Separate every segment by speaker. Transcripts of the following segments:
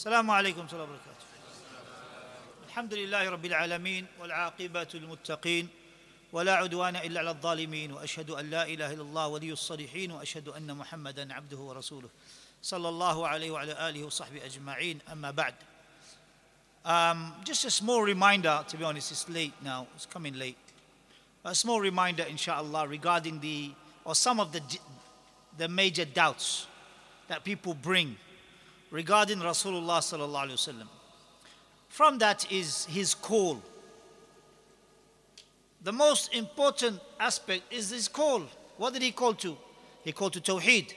Speaker 1: السلام عليكم ورحمة الله وبركاته الحمد لله رب العالمين والعاقبة للمتقين ولا عدوان إلا على الظالمين وأشهد أن لا إله إلا الله ولي الصالحين وأشهد أن محمدا عبده ورسوله صلى الله عليه وعلى آله وصحبه أجمعين أما بعد um, Just a small reminder, to be honest, it's late now, it's coming late. A small reminder, inshallah, regarding the, or some of the, the major doubts that people bring regarding Rasulullah sallallahu alaihi wasallam. From that is his call. The most important aspect is his call. What did he call to? He called to Tawheed.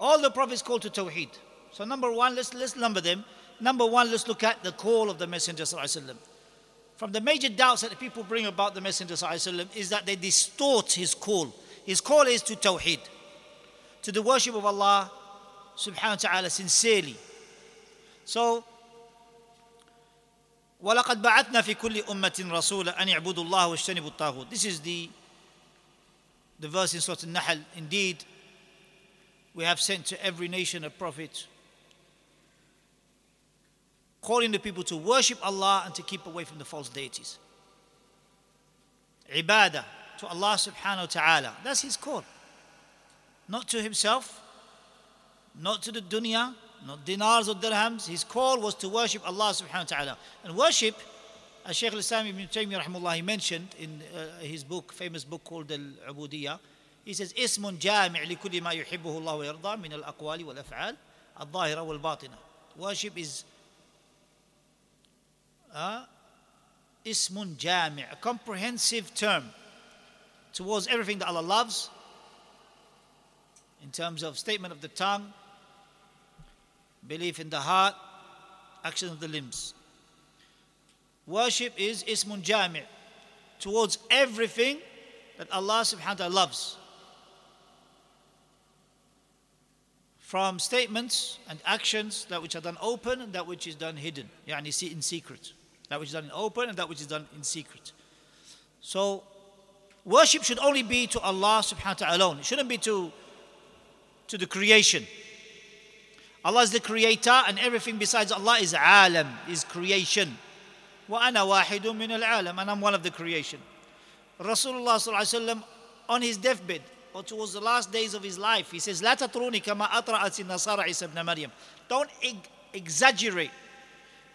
Speaker 1: All the prophets called to Tawheed. So number one, let's, let's number them. Number one, let's look at the call of the Messenger sallallahu. From the major doubts that the people bring about the Messenger sallallahu is that they distort his call. His call is to Tawheed, to the worship of Allah subhanahu wa ta'ala sincerely. So, وَلَقَدْ بَعَثْنَا فِي كُلِّ أُمَّةٍ رَسُولًا أَنْ يَعْبُدُوا اللَّهَ وَاجْتَنِبُوا الطَّاغُوتِ This is the, the verse in Surah Al-Nahl. Indeed, we have sent to every nation a prophet calling the people to worship Allah and to keep away from the false deities. Ibadah to Allah subhanahu wa ta'ala. That's his call. Not to himself, not to the dunya, not dinars or dirhams. His call was to worship Allah subhanahu wa ta'ala. And worship, as Shaykh al-Islam ibn Taymiyyah rahimahullah, he mentioned in uh, his book, famous book called Al-Ubudiyah, he says, اسم جامع لكل ما يحبه الله ويرضى من الأقوال والأفعال الظاهرة والباطنة. Worship is uh, ismun jami' a comprehensive term towards everything that Allah loves in terms of statement of the tongue, belief in the heart, action of the limbs. Worship is ismun jami' towards everything that Allah subhanahu wa ta'ala loves. From statements and actions that which are done open and that which is done hidden, yani in secret. That which is done in open and that which is done in secret. So worship should only be to Allah subhanahu wa ta'ala alone. It shouldn't be to, to the creation. Allah is the creator and everything besides Allah is alam, is creation. وَأَنَا وَاحِدٌ مِّنَ الْعَالَمِ And I'm one of the creation. Rasulullah sallallahu on his deathbed or towards the last days of his life, he says, لا تطروني كما أطرأت النصارى عيسى ابن مريم. Don't exaggerate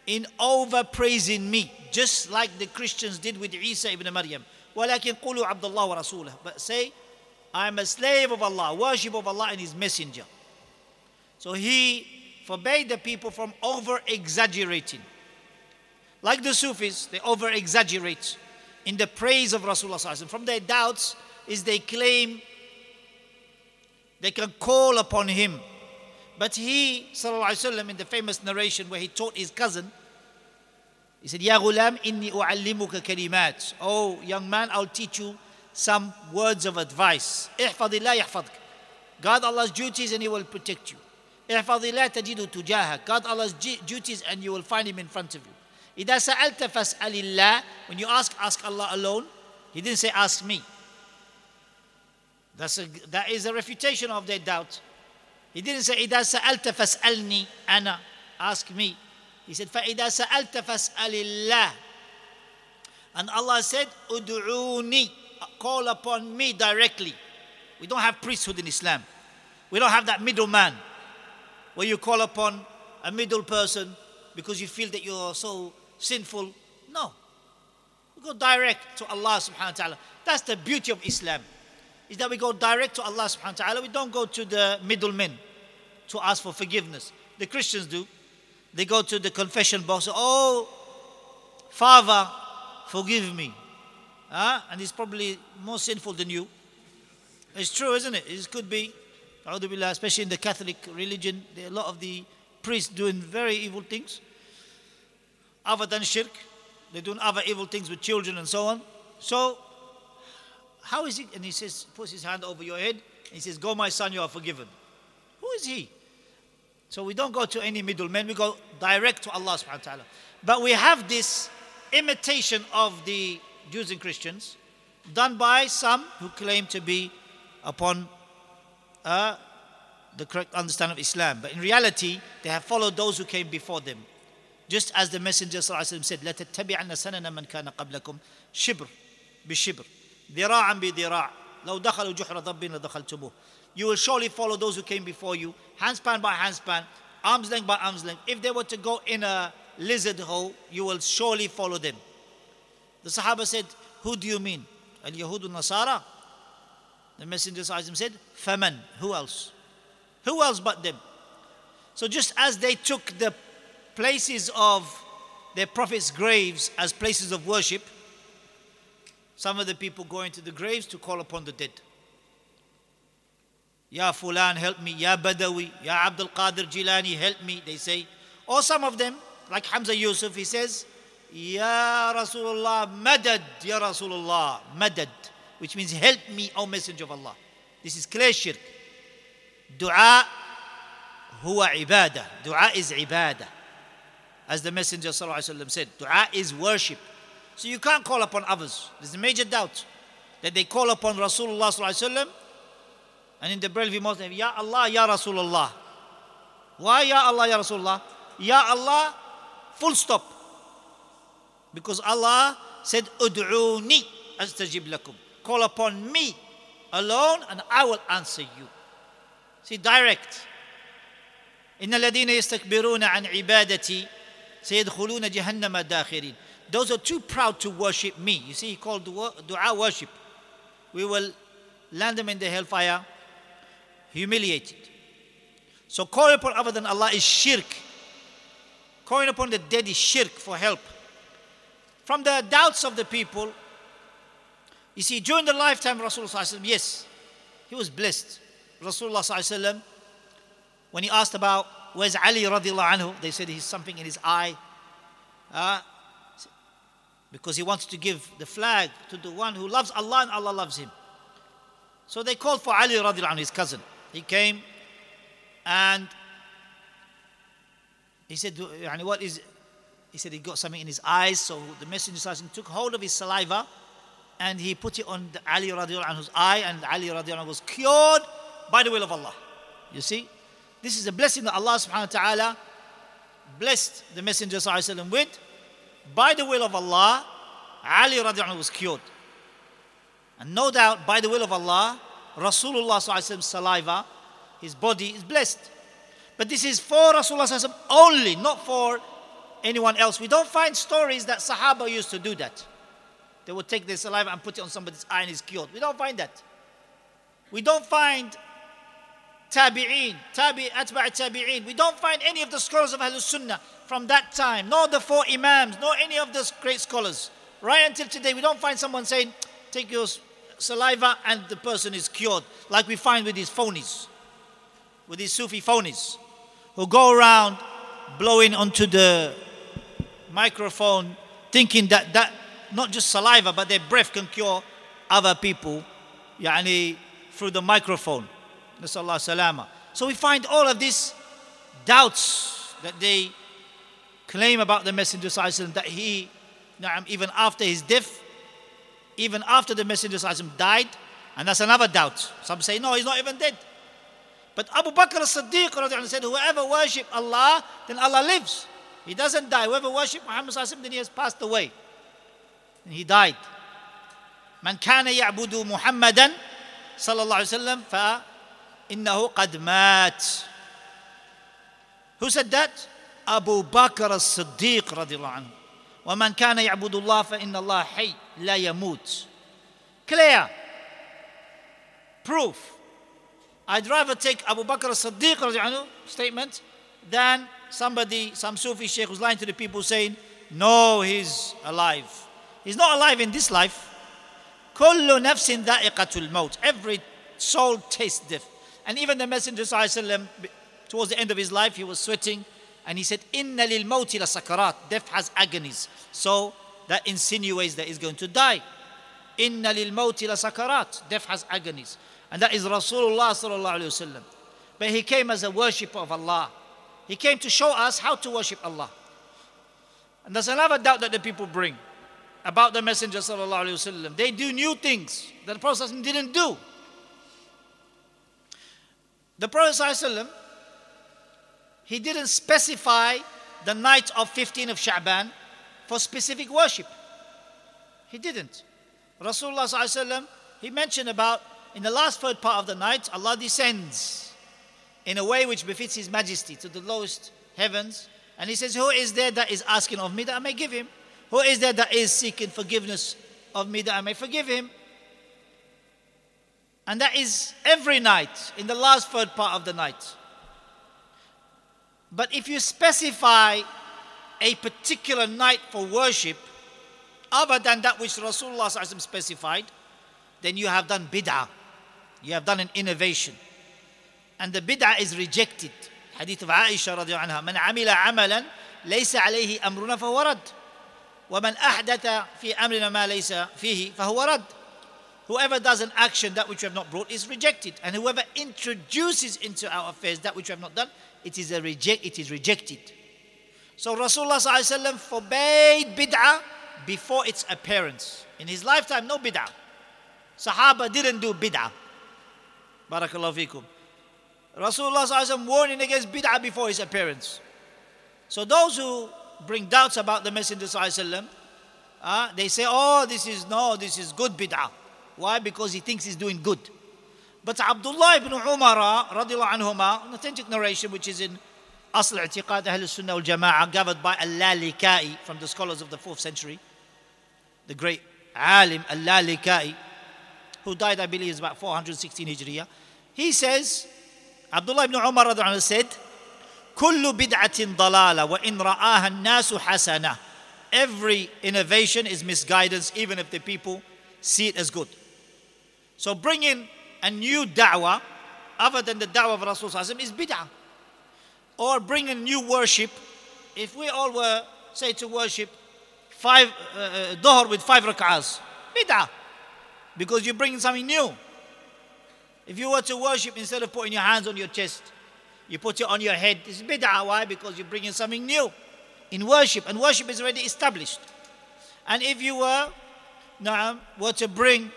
Speaker 1: in overpraising me, just like the Christians did with Isa ibn Maryam. ولكن قولوا عبد الله ورسوله. But say, I am a slave of Allah, worship of Allah and His messenger. So he forbade the people from over exaggerating. Like the Sufis, they over exaggerate in the praise of Rasulullah. From their doubts is they claim they can call upon him but he, وسلم, in the famous narration where he taught his cousin, he said, Ya ghulam, inni u'allimuka kalimat. Oh, young man, I'll teach you some words of advice. احفظ الله God Allah's duties and He will protect you. احفظ الله تجده تجاهك. God Allah's duties and you will find Him in front of you. إذا سألت فاسأل الله. When you ask, ask Allah alone. He didn't say ask me. That's a, that is a refutation of their doubt. He didn't say, إذا سألت فاسألني أنا. Ask me. He said, فإذا سألت فاسأل الله. And Allah said, Udu'uni. Call upon me directly. We don't have priesthood in Islam. We don't have that middleman where you call upon a middle person because you feel that you're so sinful. No. We go direct to Allah subhanahu wa ta'ala. That's the beauty of Islam is that we go direct to Allah subhanahu wa ta'ala. We don't go to the middlemen to ask for forgiveness. The Christians do. They go to the confession box, oh, Father, forgive me. Huh? And he's probably more sinful than you. It's true, isn't it? It could be. Especially in the Catholic religion, there are a lot of the priests doing very evil things. Other than shirk, they're doing other evil things with children and so on. So how is it? And he says, puts his hand over your head. And he says, Go, my son, you are forgiven. Who is he? So we don't go to any middleman, we go direct to Allah subhanahu wa ta'ala. But we have this imitation of the Jews and Christians done by some who claim to be upon uh, the correct understanding of Islam. But in reality, they have followed those who came before them. Just as the Messenger ﷺ said, لَتَتَّبِعَنَّ سَنَنَ مَنْ كَانَ قَبْلَكُمْ شِبْرٌ بِشِبْرٍ ذِرَاعًا بِذِرَاعٍ لَوْ دَخَلُوا جُحْرَ ضَبٍّ لَدَخَلْتُمُوهُ You will surely follow those who came before you, handspan by handspan, arm's length by arm's length. If they were to go in a lizard hole, you will surely follow them. The Sahaba said, Who do you mean? Al Yahud Nasara? The Messenger said, Faman, who else? Who else but them? So just as they took the places of their prophets' graves as places of worship, some of the people go into the graves to call upon the dead. Ya Fulan, help me. Ya Badawi. Ya Abdul Qadir Jilani, help me. They say. Or some of them, like Hamza Yusuf, he says, Ya Rasulullah, madad, Ya Rasulullah, madad, which means help me, O Messenger of Allah. This is clear shirk. Dua huwa ibadah. Dua is ibadah. As the Messenger ﷺ said, dua is worship. So you can't call upon others. There's a major doubt that they call upon Rasulullah ﷺ and in the Braille Muslim, Ya Allah, Ya Rasulullah. Why Ya Allah, Ya Rasulullah? Ya Allah, full stop. Because Allah said, Ud'uni astajib lakum. Call upon me alone and I will answer you. See, direct. إن الذين يستكبرون عن عبادتي سيدخلون جهنم داخرين. Those are too proud to worship me. You see, he called dua worship. We will land them in the hellfire humiliated. So calling upon other than Allah is shirk. Calling upon the dead is shirk for help. From the doubts of the people, you see, during the lifetime of Rasulullah, yes, he was blessed. Rasulullah, when he asked about where's Ali radiallahu they said he's something in his eye. Uh, because he wants to give the flag to the one who loves Allah and Allah loves him. So they called for Ali radiallahu his cousin. He came and he said, what is he said he got something in his eyes, so the messenger took hold of his saliva and he put it on Ali radiallahu anhu's eye, and Ali radiallahu was cured by the will of Allah. You see? This is a blessing that Allah subhanahu wa ta'ala blessed the Messenger with. By the will of Allah, Ali radiallahu anhu was cured. And no doubt, by the will of Allah, Rasulullah Rasulullah's saliva, his body is blessed. But this is for Rasulullah only, not for anyone else. We don't find stories that Sahaba used to do that. They would take their saliva and put it on somebody's eye and he's cured. We don't find that. We don't find tabi'een, tabi, atba' tabi'een. We don't find any of the scholars of Ahlul Sunnah from that time, nor the four imams, nor any of the great scholars. Right until today, we don't find someone saying, take your saliva and the person is cured, like we find with these phonies, with these Sufi phonies, who go around blowing onto the microphone, thinking that that not just saliva, but their breath can cure other people, yani through the microphone. So we find all of these doubts that they claim about the Messenger that he, even after his death, even after the Messenger died, and that's another doubt. Some say, no, he's not even dead. But Abu Bakr as-Siddiq said, whoever worship Allah, then Allah lives. He doesn't die. Whoever worship Muhammad then he has passed away. And he died. من كان يعبد محمدا صلى الله عليه وسلم فإنه قد مات. Who said that? Abu Bakr as-Siddiq رضي الله عنه. ومن كان يعبد الله فإن الله حي لا يموت clear proof I'd rather take Abu Bakr as-Siddiq statement than somebody, some Sufi sheikh who's lying to the people saying, no, he's alive. He's not alive in this life. كل نفس ذائقة الموت. Every soul tastes death. And even the Messenger وسلم, towards the end of his life, he was sweating and he said, Inna lil mawti la sakarat. Death has agonies. So that insinuates that he's going to die. Inna lil mawti la sakarat. Death has agonies. And that is Rasulullah sallallahu alayhi wasallam. But he came as a worshipper of Allah. He came to show us how to worship Allah. And there's another doubt that the people bring about the Messenger wasallam. They do new things that the Prophet didn't do. The Prophet ﷺ, he didn't specify the night of 15 of Sha'ban for specific worship. He didn't. Rasulullah he mentioned about in the last third part of the night, Allah descends in a way which befits His Majesty to the lowest heavens. And He says, Who is there that is asking of me that I may give him? Who is there that is seeking forgiveness of me that I may forgive him? And that is every night, in the last third part of the night. But if you specify a particular night for worship, other than that which Rasulullah specified, then you have done bid'ah. You have done an innovation. And the bid'ah is rejected. Hadith of Aisha رضي عنها من عمل عملا ليس عليه أمرنا فهو رد ومن أحدث في أمرنا ما ليس فيه فهو رد Whoever does an action that which we have not brought is rejected. And whoever introduces into our affairs that which we have not done, it is, a reject, it is rejected. So Rasulullah forbade bid'ah before its appearance. In his lifetime, no bid'ah. Sahaba didn't do bid'ah. Barakallahu fikum. Rasulullah warning against bid'ah before his appearance. So those who bring doubts about the Messenger uh, they say, oh, this is no, this is good bid'ah. Why? Because he thinks he's doing good. But Abdullah ibn Umar, radiallahu anhuma, an authentic narration which is in Asl I'tiqad Ahl Sunnah wal Jama'ah, gathered by Al-Lalikai from the scholars of the 4th century, the great alim Al-Lalikai, who died, I believe, is about 416 Hijriya. He says, Abdullah ibn Umar said, كل بدعة ضلالة وإن رآها الناس حسنة. Every innovation is misguidance, even if the people see it as good. So bringing a new da'wah other than the da'wah of Rasulullah is bid'ah. Or bringing new worship. If we all were, say, to worship five uh, uh dhuhr with five rak'ahs, bid'ah. Because you're bringing something new. If you were to worship instead of putting your hands on your chest, you put it on your head, it's bid'ah. Why? Because you're bringing something new in worship, and worship is already established. And if you were, now, were to bring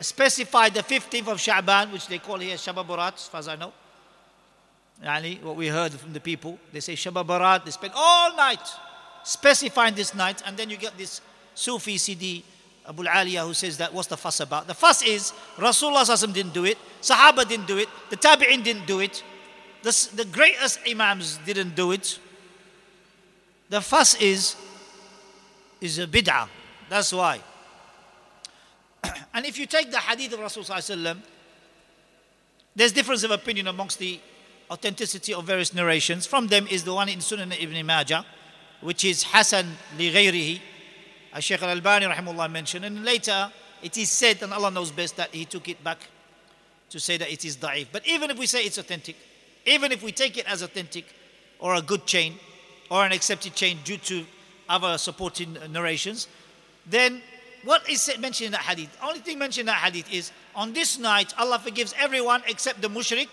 Speaker 1: specify the 15th of Sha'ban, which they call here Shababurat, as far as I know. Yani, what we heard from the people, they say Shababarat, they spend all night specifying this night, and then you get this Sufi CD, Abu Aliya, who says that what's the fuss about? The fuss is Rasulullah didn't do it, Sahaba didn't do it, the Tabi'in didn't do it, the, the greatest Imams didn't do it. The fuss is, is a bid'ah. That's why. and if you take the hadith of Rasulullah, there's difference of opinion amongst the authenticity of various narrations. From them is the one in Sunan ibn Majah, which is Hasan li ghayrihi. As Shaykh al-Albani rahimullah mentioned. And later it is said, and Allah knows best, that he took it back to say that it is da'if. But even if we say it's authentic, even if we take it as authentic or a good chain or an accepted chain due to other supporting narrations, then what is mentioned in that hadith? Only thing mentioned in that hadith is on this night, Allah forgives everyone except the mushrik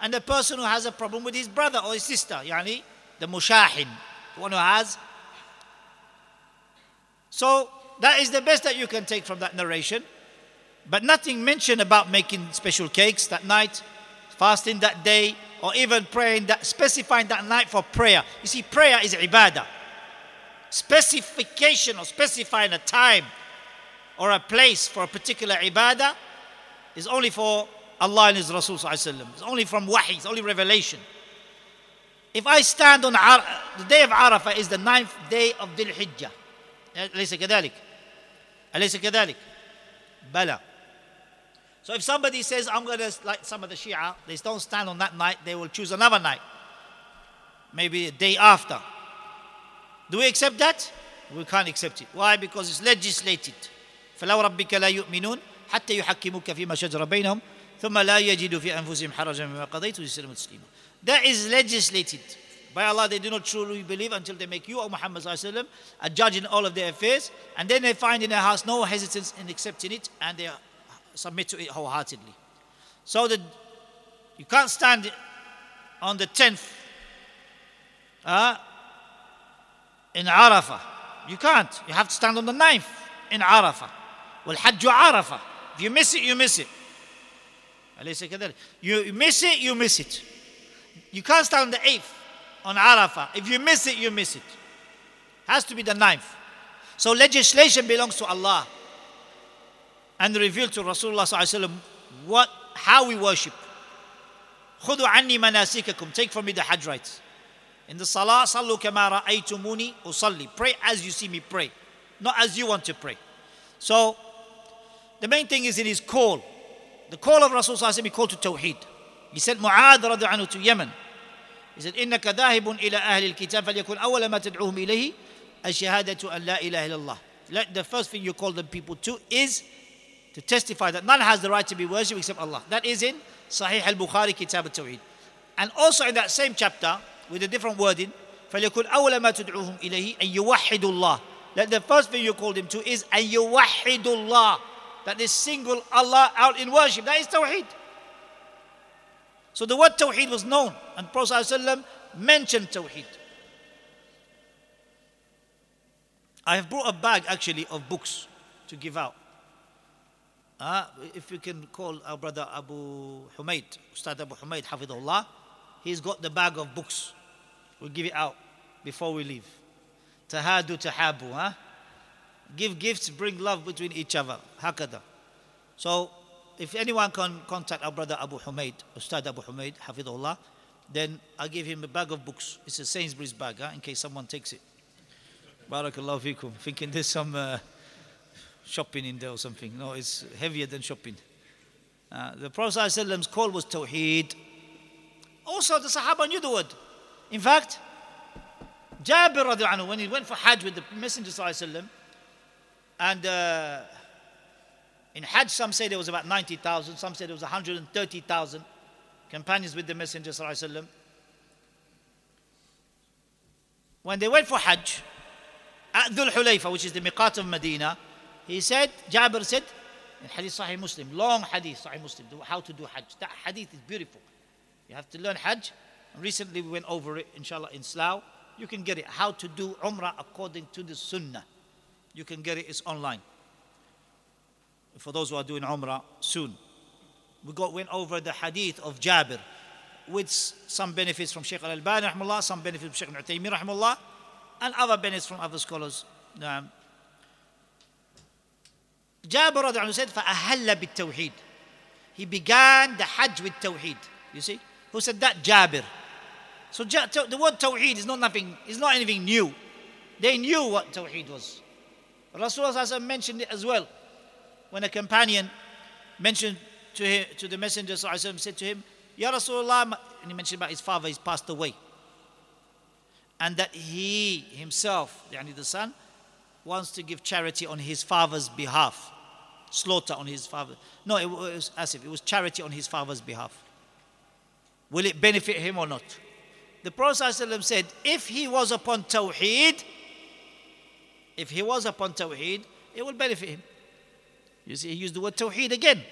Speaker 1: and the person who has a problem with his brother or his sister, yani the mushahin, the one who has. So that is the best that you can take from that narration. But nothing mentioned about making special cakes that night, fasting that day, or even praying that specifying that night for prayer. You see, prayer is ibadah. Specification or specifying a time or a place for a particular ibadah is only for Allah and His Rasul. It's only from wahi, it's only revelation. If I stand on Ar- the day of Arafah is the ninth day of Dhul Hijjah. أليس كذلك؟ أليس كذلك؟ بلى. So if somebody says, I'm going to, like some of the Shia, they don't stand on that night, they will choose another night. Maybe a day after. Do we accept that? We can't accept it. Why? Because it's legislated. فلو ربك لا يؤمنون حتى يحكموك فيما شجر بينهم ثم لا يجدوا في أنفسهم حرجا مما قضيت ويسلموا تسليما That is legislated by Allah they do not truly believe until they make you O Muhammad وسلم, a judge in all of their affairs and then they find in their hearts no hesitance in accepting it and they submit to it wholeheartedly so that you can't stand on the 10th uh, in Arafah you can't you have to stand on the 9th in Arafah والحج عرفة if you miss it you miss it أليس كذلك you miss it you miss it you can't stand on the eighth on Arafah if you miss it you miss it has to be the ninth so legislation belongs to Allah and revealed to Rasulullah sallallahu what how we worship خذوا عني مناسككم take from me the Hajj rites in the Salah صلوا كما رأيتموني أصلي pray as you see me pray not as you want to pray so the main thing is in his call the call of Rasulullah he called to Tawheed he sent Mu'adh رضي عنه to Yemen he said إنك ذاهب إلى أهل الكتاب فليكن أول ما تدعوهم إليه الشهادة أن لا إله إلا الله Let the first thing you call the people to is to testify that none has the right to be worshipped except Allah. That is in Sahih al-Bukhari, Kitab al-Tawheed. And also in that same chapter, with a different wording, فَلْيَكُنْ أَوْلَ مَا تُدْعُوهُمْ إِلَيْهِ أَن يُوَحِّدُوا اللَّهِ That the first thing you call them to is أن يوحدوا اللَّهِ That they single Allah out in worship. That is Tawheed. So the word Tawheed was known, and Prophet ﷺ mentioned Tawheed. I have brought a bag actually of books to give out. Uh, if we can call our brother Abu Humayd, Ustad Abu Humayd, Hafidullah, he's got the bag of books. We'll give it out before we leave. Tahadu tahabu, huh? Give gifts, bring love between each other. Hakada. So, if anyone can contact our brother Abu Humayd, Ustad Abu Humayd, Hafidullah, then I'll give him a bag of books. It's a Sainsbury's bag, huh? in case someone takes it. Barakallahu fikum. Thinking there's some uh, shopping in there or something. No, it's heavier than shopping. Uh, the Prophet ﷺ's call was Tawheed. Also, the Sahaba knew the word. In fact, Jabir anhu, when he went for Hajj with the Messenger ﷺ, and uh, in Hajj, some say there was about 90,000, some say there was 130,000 companions with the Messenger ﷺ. When they went for Hajj, at Dhul Hulayfa, which is the miqat of Medina, he said, Jabir said, in Hadith Sahih Muslim, long Hadith Sahih Muslim, how to do Hajj. That Hadith is beautiful. You have to learn Hajj. Recently we went over it, inshallah, in Slough. You can get it. How to do Umrah according to the Sunnah. You can get it, it's online. For those who are doing Umrah soon. We got, went over the Hadith of Jabir with some benefits from Sheikh Al-Albani, some benefits from Sheikh Al-Utaymi, and other benefits from other scholars. Jabir radiallahu said, فَأَهَلَّ بِالتَّوْحِيد He began the Hajj with Tawheed. You see? Who said that? Jabir. So the word Tawheed is not nothing, is not anything new. They knew what Tawheed was. Rasulullah mentioned it as well. When a companion mentioned to, him, to the Messenger said to him, Ya Rasulullah, and he mentioned about his father, he's passed away and that he himself, yani the son, wants to give charity on his father's behalf, slaughter on his father. No, it was as if it was charity on his father's behalf. Will it benefit him or not? The Prophet ﷺ said, if he was upon Tawheed, if he was upon Tawheed, it will benefit him. You see, he used the word Tawheed again.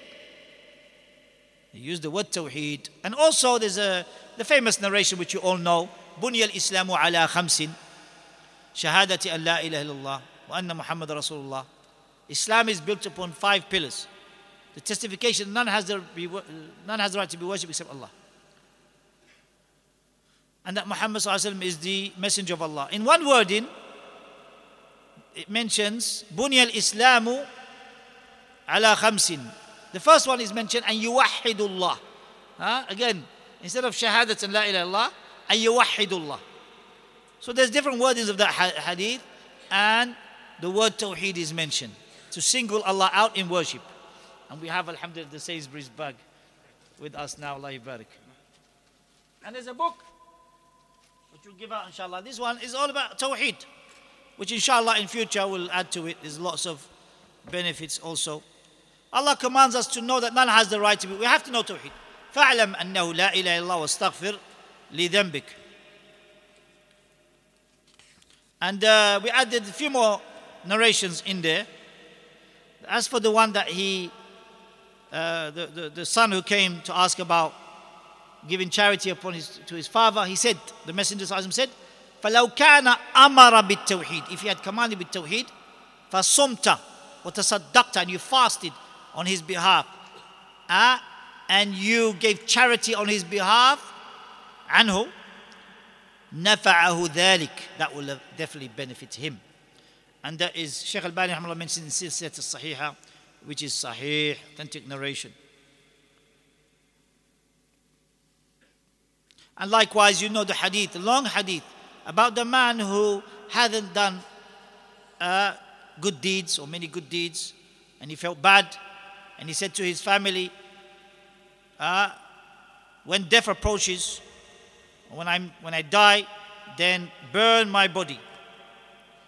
Speaker 1: He used the word Tawheed. And also, there's a, the famous narration which you all know Bunyal Islamu ala khamsin, Shahadati an la ilaha illallah anna Muhammad Rasulullah. Islam is built upon five pillars. The testification, none has the, none has the right to be worshipped except Allah. And that Muhammad is the messenger of Allah. In one wording, it mentions, Bunyal Islamu ala khamsin. The first one is mentioned, and yuwahidullah. Huh? Again, instead of shahadat and la ilaha illallah, and yuwahidullah. So there's different wordings of that hadith, and the word tawheed is mentioned to single Allah out in worship and we have alhamdulillah the Sainsbury's bag with us now Allah barik and there's a book which we'll give out inshallah this one is all about tawheed which inshallah in future we'll add to it there's lots of benefits also Allah commands us to know that none has the right to be we have to know tawheed فاعلم أنه لا إله إلا الله واستغفر لذنبك and uh, we added a few more narrations in there as for the one that he uh, the, the, the son who came to ask about giving charity upon his, to his father he said the messenger said فلو كان أمر بالتوحيد if he had commanded بالتوحيد فصمت وتصدقت and you fasted on his behalf uh, and you gave charity on his behalf عنه نفعه ذلك that will definitely benefit him and that is Sheikh Al-Bani mentioned in Silsilat al-Sahiha which is Sahih authentic narration and likewise you know the hadith the long hadith about the man who hadn't done uh, good deeds or many good deeds and he felt bad and he said to his family uh, when death approaches when, I'm, when I die, then burn my body.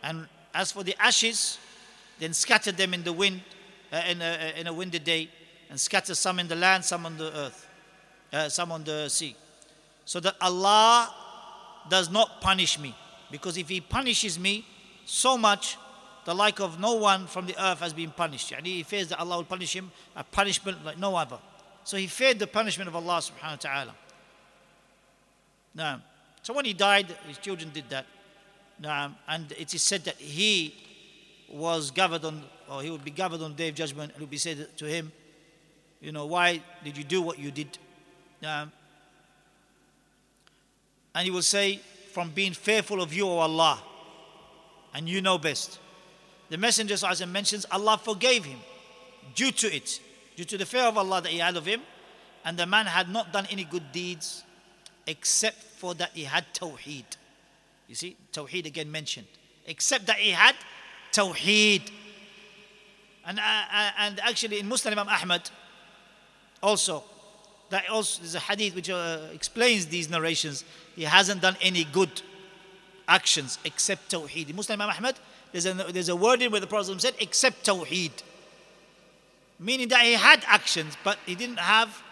Speaker 1: And as for the ashes, then scatter them in the wind, uh, in, a, in a windy day, and scatter some in the land, some on the earth, uh, some on the sea. So that Allah does not punish me. Because if He punishes me so much, the like of no one from the earth has been punished. And he fears that Allah will punish him a punishment like no other. So he feared the punishment of Allah subhanahu wa ta'ala. Now, so when he died, his children did that. Now, and it is said that he was gathered on, or he would be gathered on the day of judgment, and it would be said to him, you know, why did you do what you did? Now, and he will say, from being fearful of you, O Allah, and you know best. The Messenger as mentions, Allah forgave him due to it, due to the fear of Allah that he had of him, and the man had not done any good deeds except for that he had Tawheed. You see, Tawheed again mentioned, except that he had Tawheed. And, uh, uh and actually, in Musnad Imam Ahmad, also, that also a hadith which uh, explains these narrations. He hasn't done any good actions except Tawheed. In Musnad Imam Ahmad, there's a, there's a word in where the Prophet said, except Tawheed. Meaning that he had actions, but he didn't have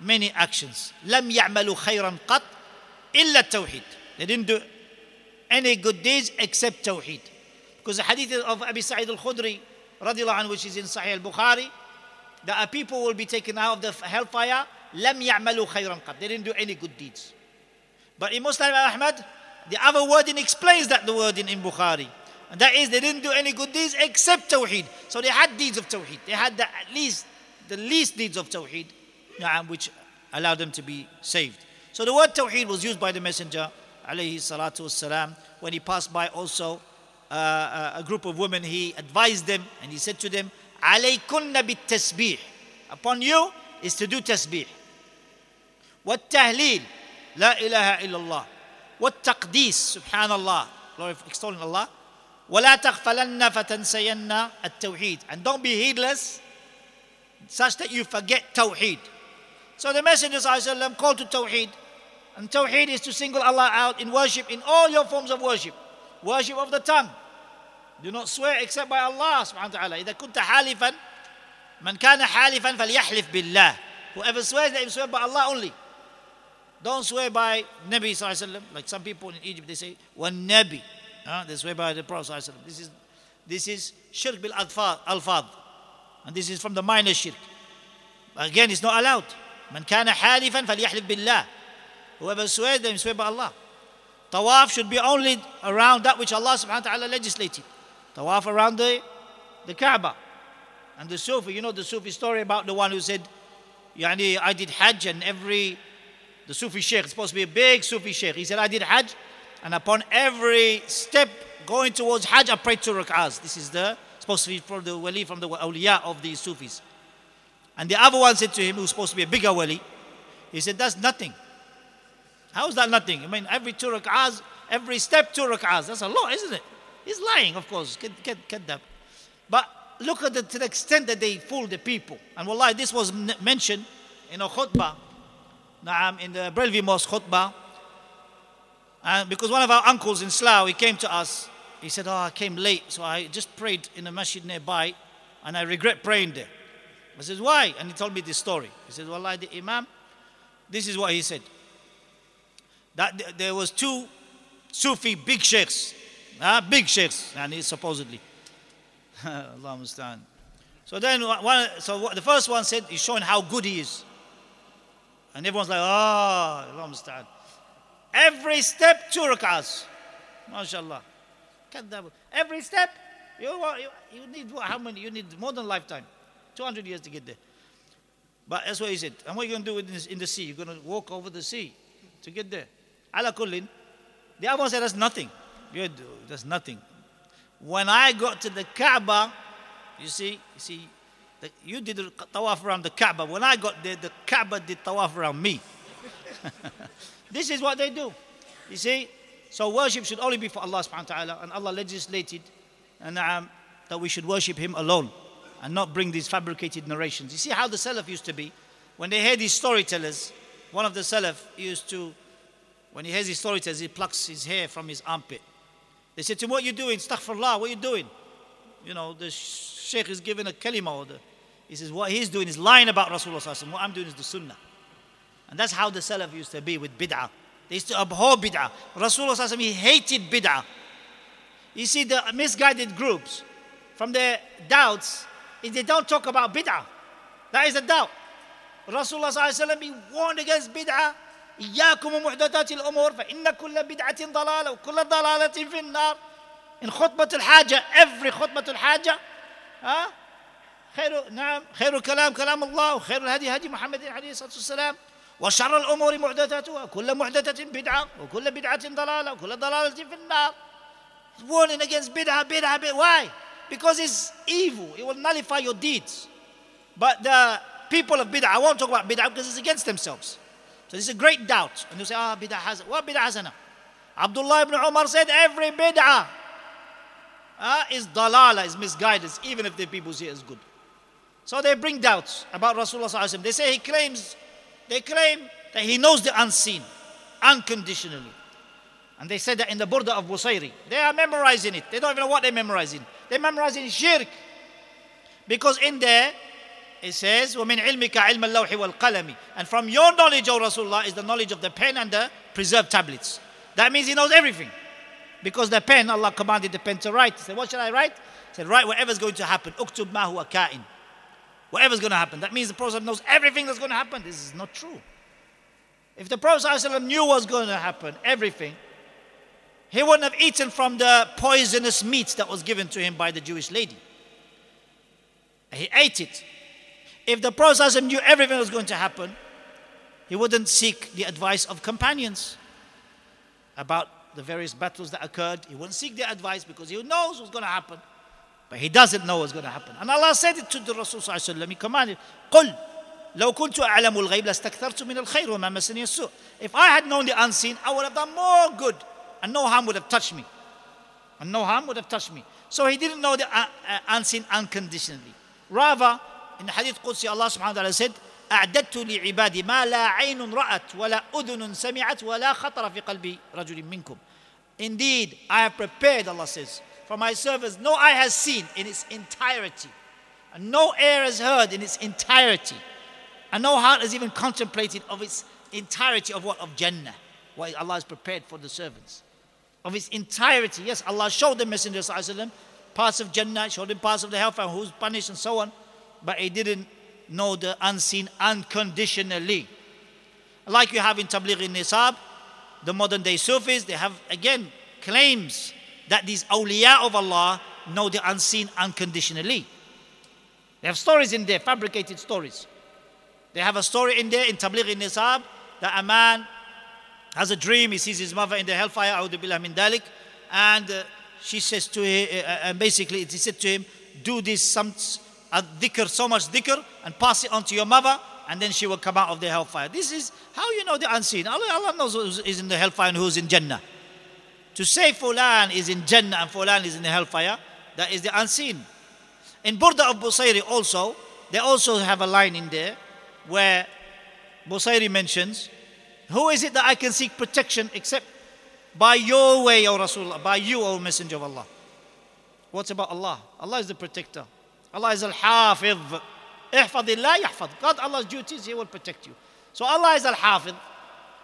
Speaker 1: many actions. لم يعملوا خيرا قط إلا التوحيد. They didn't do any good deeds except Tawheed. Because the hadith of Abi Sa'id al Khudri, عنه, which is in Sahih al Bukhari, that people will be taken out of the hellfire, لم يعملوا خيرا قد. They didn't do any good deeds. But in Musnad Ahmad, the other wording explains that the wording in Bukhari. And that is, they didn't do any good deeds except Tawheed. So they had deeds of Tawheed. They had the, at least the least deeds of Tawheed, which allowed them to be saved. So the word Tawheed was used by the Messenger alayhi salatu wasalam, when he passed by also uh, uh, a group of women, he advised them and he said to them, عليكن بالتسبيح Upon you is to do tasbih. والتهليل لا إله إلا الله والتقديس سبحان الله extolling Allah ولا تغفلن فتنسين التوحيد and don't be heedless such that you forget Tawheed. So the Messenger ﷺ called to Tawheed. And Tawheed is to single Allah out in worship, in all your forms of worship. Worship of the tongue. Do not swear except by Allah subhanahu wa ta'ala. إذا كنت حالفا من كان حالفا فليحلف بالله. Whoever swears, let him swear by Allah only. Don't swear by Nabi sallallahu like some people in Egypt they say one Nabi. Uh, they swear by the Prophet sallallahu This is this is shirk bil alfad, and this is from the minor shirk. Again, it's not allowed. من كان حالفا فليحلف بالله Whoever swears, they swear by Allah. Tawaf should be only around that which Allah subhanahu wa ta'ala legislated. Tawaf around the, the Kaaba. And the Sufi, you know the Sufi story about the one who said, Yani, I did Hajj and every, the Sufi Sheikh, supposed to be a big Sufi Sheikh. He said, I did Hajj and upon every step going towards Hajj, I prayed two rak'ahs. This is the, supposed to be from the wali, from the awliya of the Sufis. And the other one said to him, who's supposed to be a bigger wali, he said, that's nothing. How is that nothing? I mean, every two rak'ahs, every step two rak'ahs. That's a lot, isn't it? He's lying, of course. Get, that. But look at the, to the extent that they fool the people. And wallahi, this was mentioned in a khutbah, Naam, in the Bellevue Mosque khutbah. And because one of our uncles in Slough, he came to us. He said, Oh, I came late, so I just prayed in a masjid nearby, and I regret praying there. I said, why? And he told me this story. He said, well, the Imam, this is what he said. That there was two Sufi big sheikhs, uh, big sheikhs, and he supposedly. Allah understand. So then, one, so the first one said he's showing how good he is, and everyone's like, ah, oh, Allah understand. Every step, two rak'ahs, mashallah. Every step, you, you, you need how many? You need more than lifetime. 200 years to get there. But that's what he said. And what are you going to do this, in the sea? You're going to walk over the sea to get there. Ala kullin. The other one said, that's nothing. Good, that's nothing. When I got to the Kaaba, you see, you see, the, you did the tawaf around the Kaaba. When I got there, the Kaaba did tawaf around me. this is what they do. You see, so worship should only be for Allah subhanahu wa ta'ala, and Allah legislated and, um, that we should worship Him alone and not bring these fabricated narrations. You see how the Salaf used to be? When they hear these storytellers, one of the Salaf used to, when he hears his storytellers, he says he plucks his hair from his armpit. They said to him, What are you doing? Astaghfirullah, what are you doing? You know, the Sheikh is giving a kalima. Or the, he says, What he's doing is lying about Rasulullah. What I'm doing is the Sunnah. And that's how the Salaf used to be with bid'ah. They used to abhor bid'ah. Rasulullah he hated bid'ah. You see, the misguided groups, from their doubts, is they don't talk about bid'ah. That is a doubt. Rasulullah he warned against bid'ah. إياكم ومحدثات الأمور فإن كل بدعة ضلالة وكل ضلالة في النار إن خطبة الحاجة every خطبة الحاجة ها خير نعم خير الكلام كلام الله وخير الهدي هدي محمد عليه الصلاة والسلام وشر الأمور محدثاتها كل محدثة بدعة وكل بدعة ضلالة وكل ضلالة في النار warning against bid'ah, bid'ah, bid'ah. Why? Because it's evil. It will nullify your deeds. But the people of bid'ah, I won't talk about bid'ah because it's against themselves. So this is a great doubt. And you say, ah, bid'ah has What bid'ah hasana? Abdullah ibn Umar said every bid'ah uh, is dalala, is misguidance, even if the people see it as good. So they bring doubts about Rasulullah. They say he claims they claim that he knows the unseen unconditionally. And they said that in the Burda of Busayri. They are memorizing it. They don't even know what they're memorizing. They're memorizing shirk. Because in there, it says, وَمِنْ عِلْمِكَ عِلْمَ اللَّوْحِ وَالْقَلَمِ And from your knowledge, O Rasulullah, is the knowledge of the pen and the preserved tablets. That means he knows everything. Because the pen, Allah commanded the pen to write. He said, what should I write? He said, write whatever's going to happen. اكتب ما هو كائن whatever's going to happen. That means the Prophet knows everything that's going to happen. This is not true. If the Prophet ﷺ knew what's going to happen, everything, he wouldn't have eaten from the poisonous meat that was given to him by the Jewish lady. He ate it. If the Prophet ﷺ knew everything was going to happen, he wouldn't seek the advice of companions about the various battles that occurred. He wouldn't seek their advice because he knows what's going to happen. But he doesn't know what's going to happen. And Allah said it to the Rasul صلى الله عليه وسلم. He commanded, قل لو كنت أعلم الغيب لاستكثرت من الخير وما مسني السوء. If I had known the unseen, I would have done more good and no harm would have touched me. And no harm would have touched me. So he didn't know the uh, uh, unseen unconditionally. Rather, in the Hadith Qudsi, Allah subhanahu wa ta'ala said, أعددت لعبادي ما لا عين رأت ولا أذن سمعت ولا خطر في قلب رجل منكم. Indeed, I have prepared, Allah says, for my servants no eye has seen in its entirety, and no ear has heard in its entirety, and no heart has even contemplated of its entirety of what? Of Jannah, what Allah has prepared for the servants. Of its entirety. Yes, Allah showed the Messenger وسلم, parts of Jannah, showed him parts of the hellfire, who's punished and so on, but he didn't know the unseen unconditionally. Like you have in Tabligh Nisab, the modern day Sufis, they have again claims that these awliya of Allah know the unseen unconditionally. They have stories in there, fabricated stories. They have a story in there in Tabligh Nisab that a man has a dream, he sees his mother in the hellfire, min dalik, and uh, she says to him, uh, uh, and basically he said to him, do this some dhikr, so much dhikr, and pass it on to your mother, and then she will come out of the hellfire. This is how you know the unseen. Allah, Allah knows who is in the hellfire and who is in Jannah. To say Fulan is in Jannah and Fulan is in the hellfire, that is the unseen. In Burda of Busayri also, they also have a line in there where Busayri mentions, Who is it that I can seek protection except by your way, O Rasulullah, by you, O Messenger of Allah? What's about Allah? Allah is the protector. Allah is Al-Hafidh. Ihfadillah yahfad. God, Allah's duties, He will protect you. So Allah is Al-Hafidh.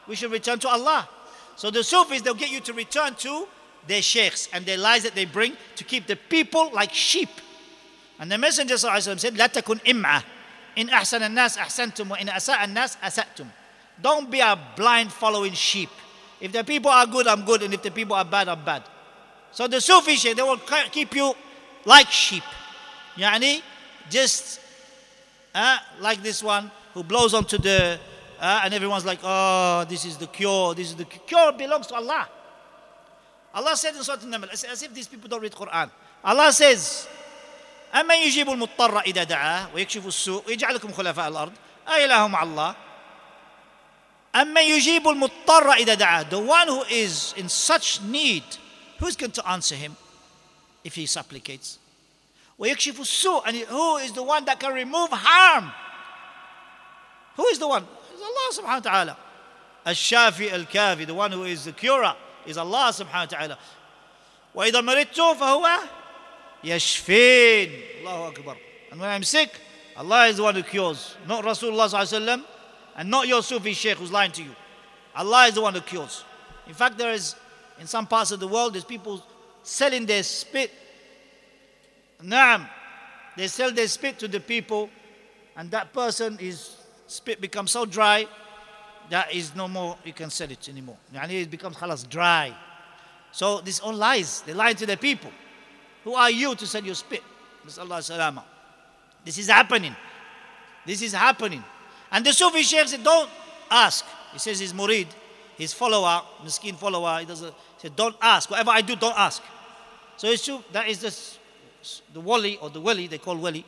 Speaker 1: We should return to Allah. So the Sufis, they'll get you to return to their sheikhs and their lies that they bring to keep the people like sheep. And the Messenger said, لا تكن إمعة إن أحسن الناس أحسنتم وإن أساء الناس أسأتم. Don't be a blind following sheep. If the people are good, I'm good, and if the people are bad, I'm bad. So the Sufi sheikh, they will keep you like sheep. Yani, just uh, like this one who blows onto the, uh, and everyone's like, oh, this is the cure, this is the cure belongs to Allah. Allah said in Surah An-Naml, as, as if these people don't read Quran. Allah says, أمن يجيب المضطر إذا دعاه ويكشف السوء ويجعلكم خلفاء الأرض أإله مع الله أمن يجيب المضطر إذا دعاه The one who is in such need, who's going to answer him if he supplicates? ويكشف السوء and who is the one that can remove harm? Who is the one? It's Allah subhanahu wa ta'ala. الشافي الكافي the one who is the curer is Allah subhanahu wa ta'ala. وإذا مرضت فهو يشفين الله أكبر and when I'm sick Allah is the one who cures not Rasulullah sallallahu and not your Sufi Sheikh who's lying to you Allah is the one who cures in fact there is in some parts of the world there's people selling their spit Naam they sell their spit to the people and that person is spit becomes so dry that is no more you can sell it anymore and it becomes khalas dry so these all lies they lie to the people who are you to sell your spit? This is happening. This is happening. And the Sufi Sheikh said, Don't ask. He says his murid, his follower, miskin follower, he doesn't he said, Don't ask. Whatever I do, don't ask. So it's true, that is this, the wali or the wali, they call wali.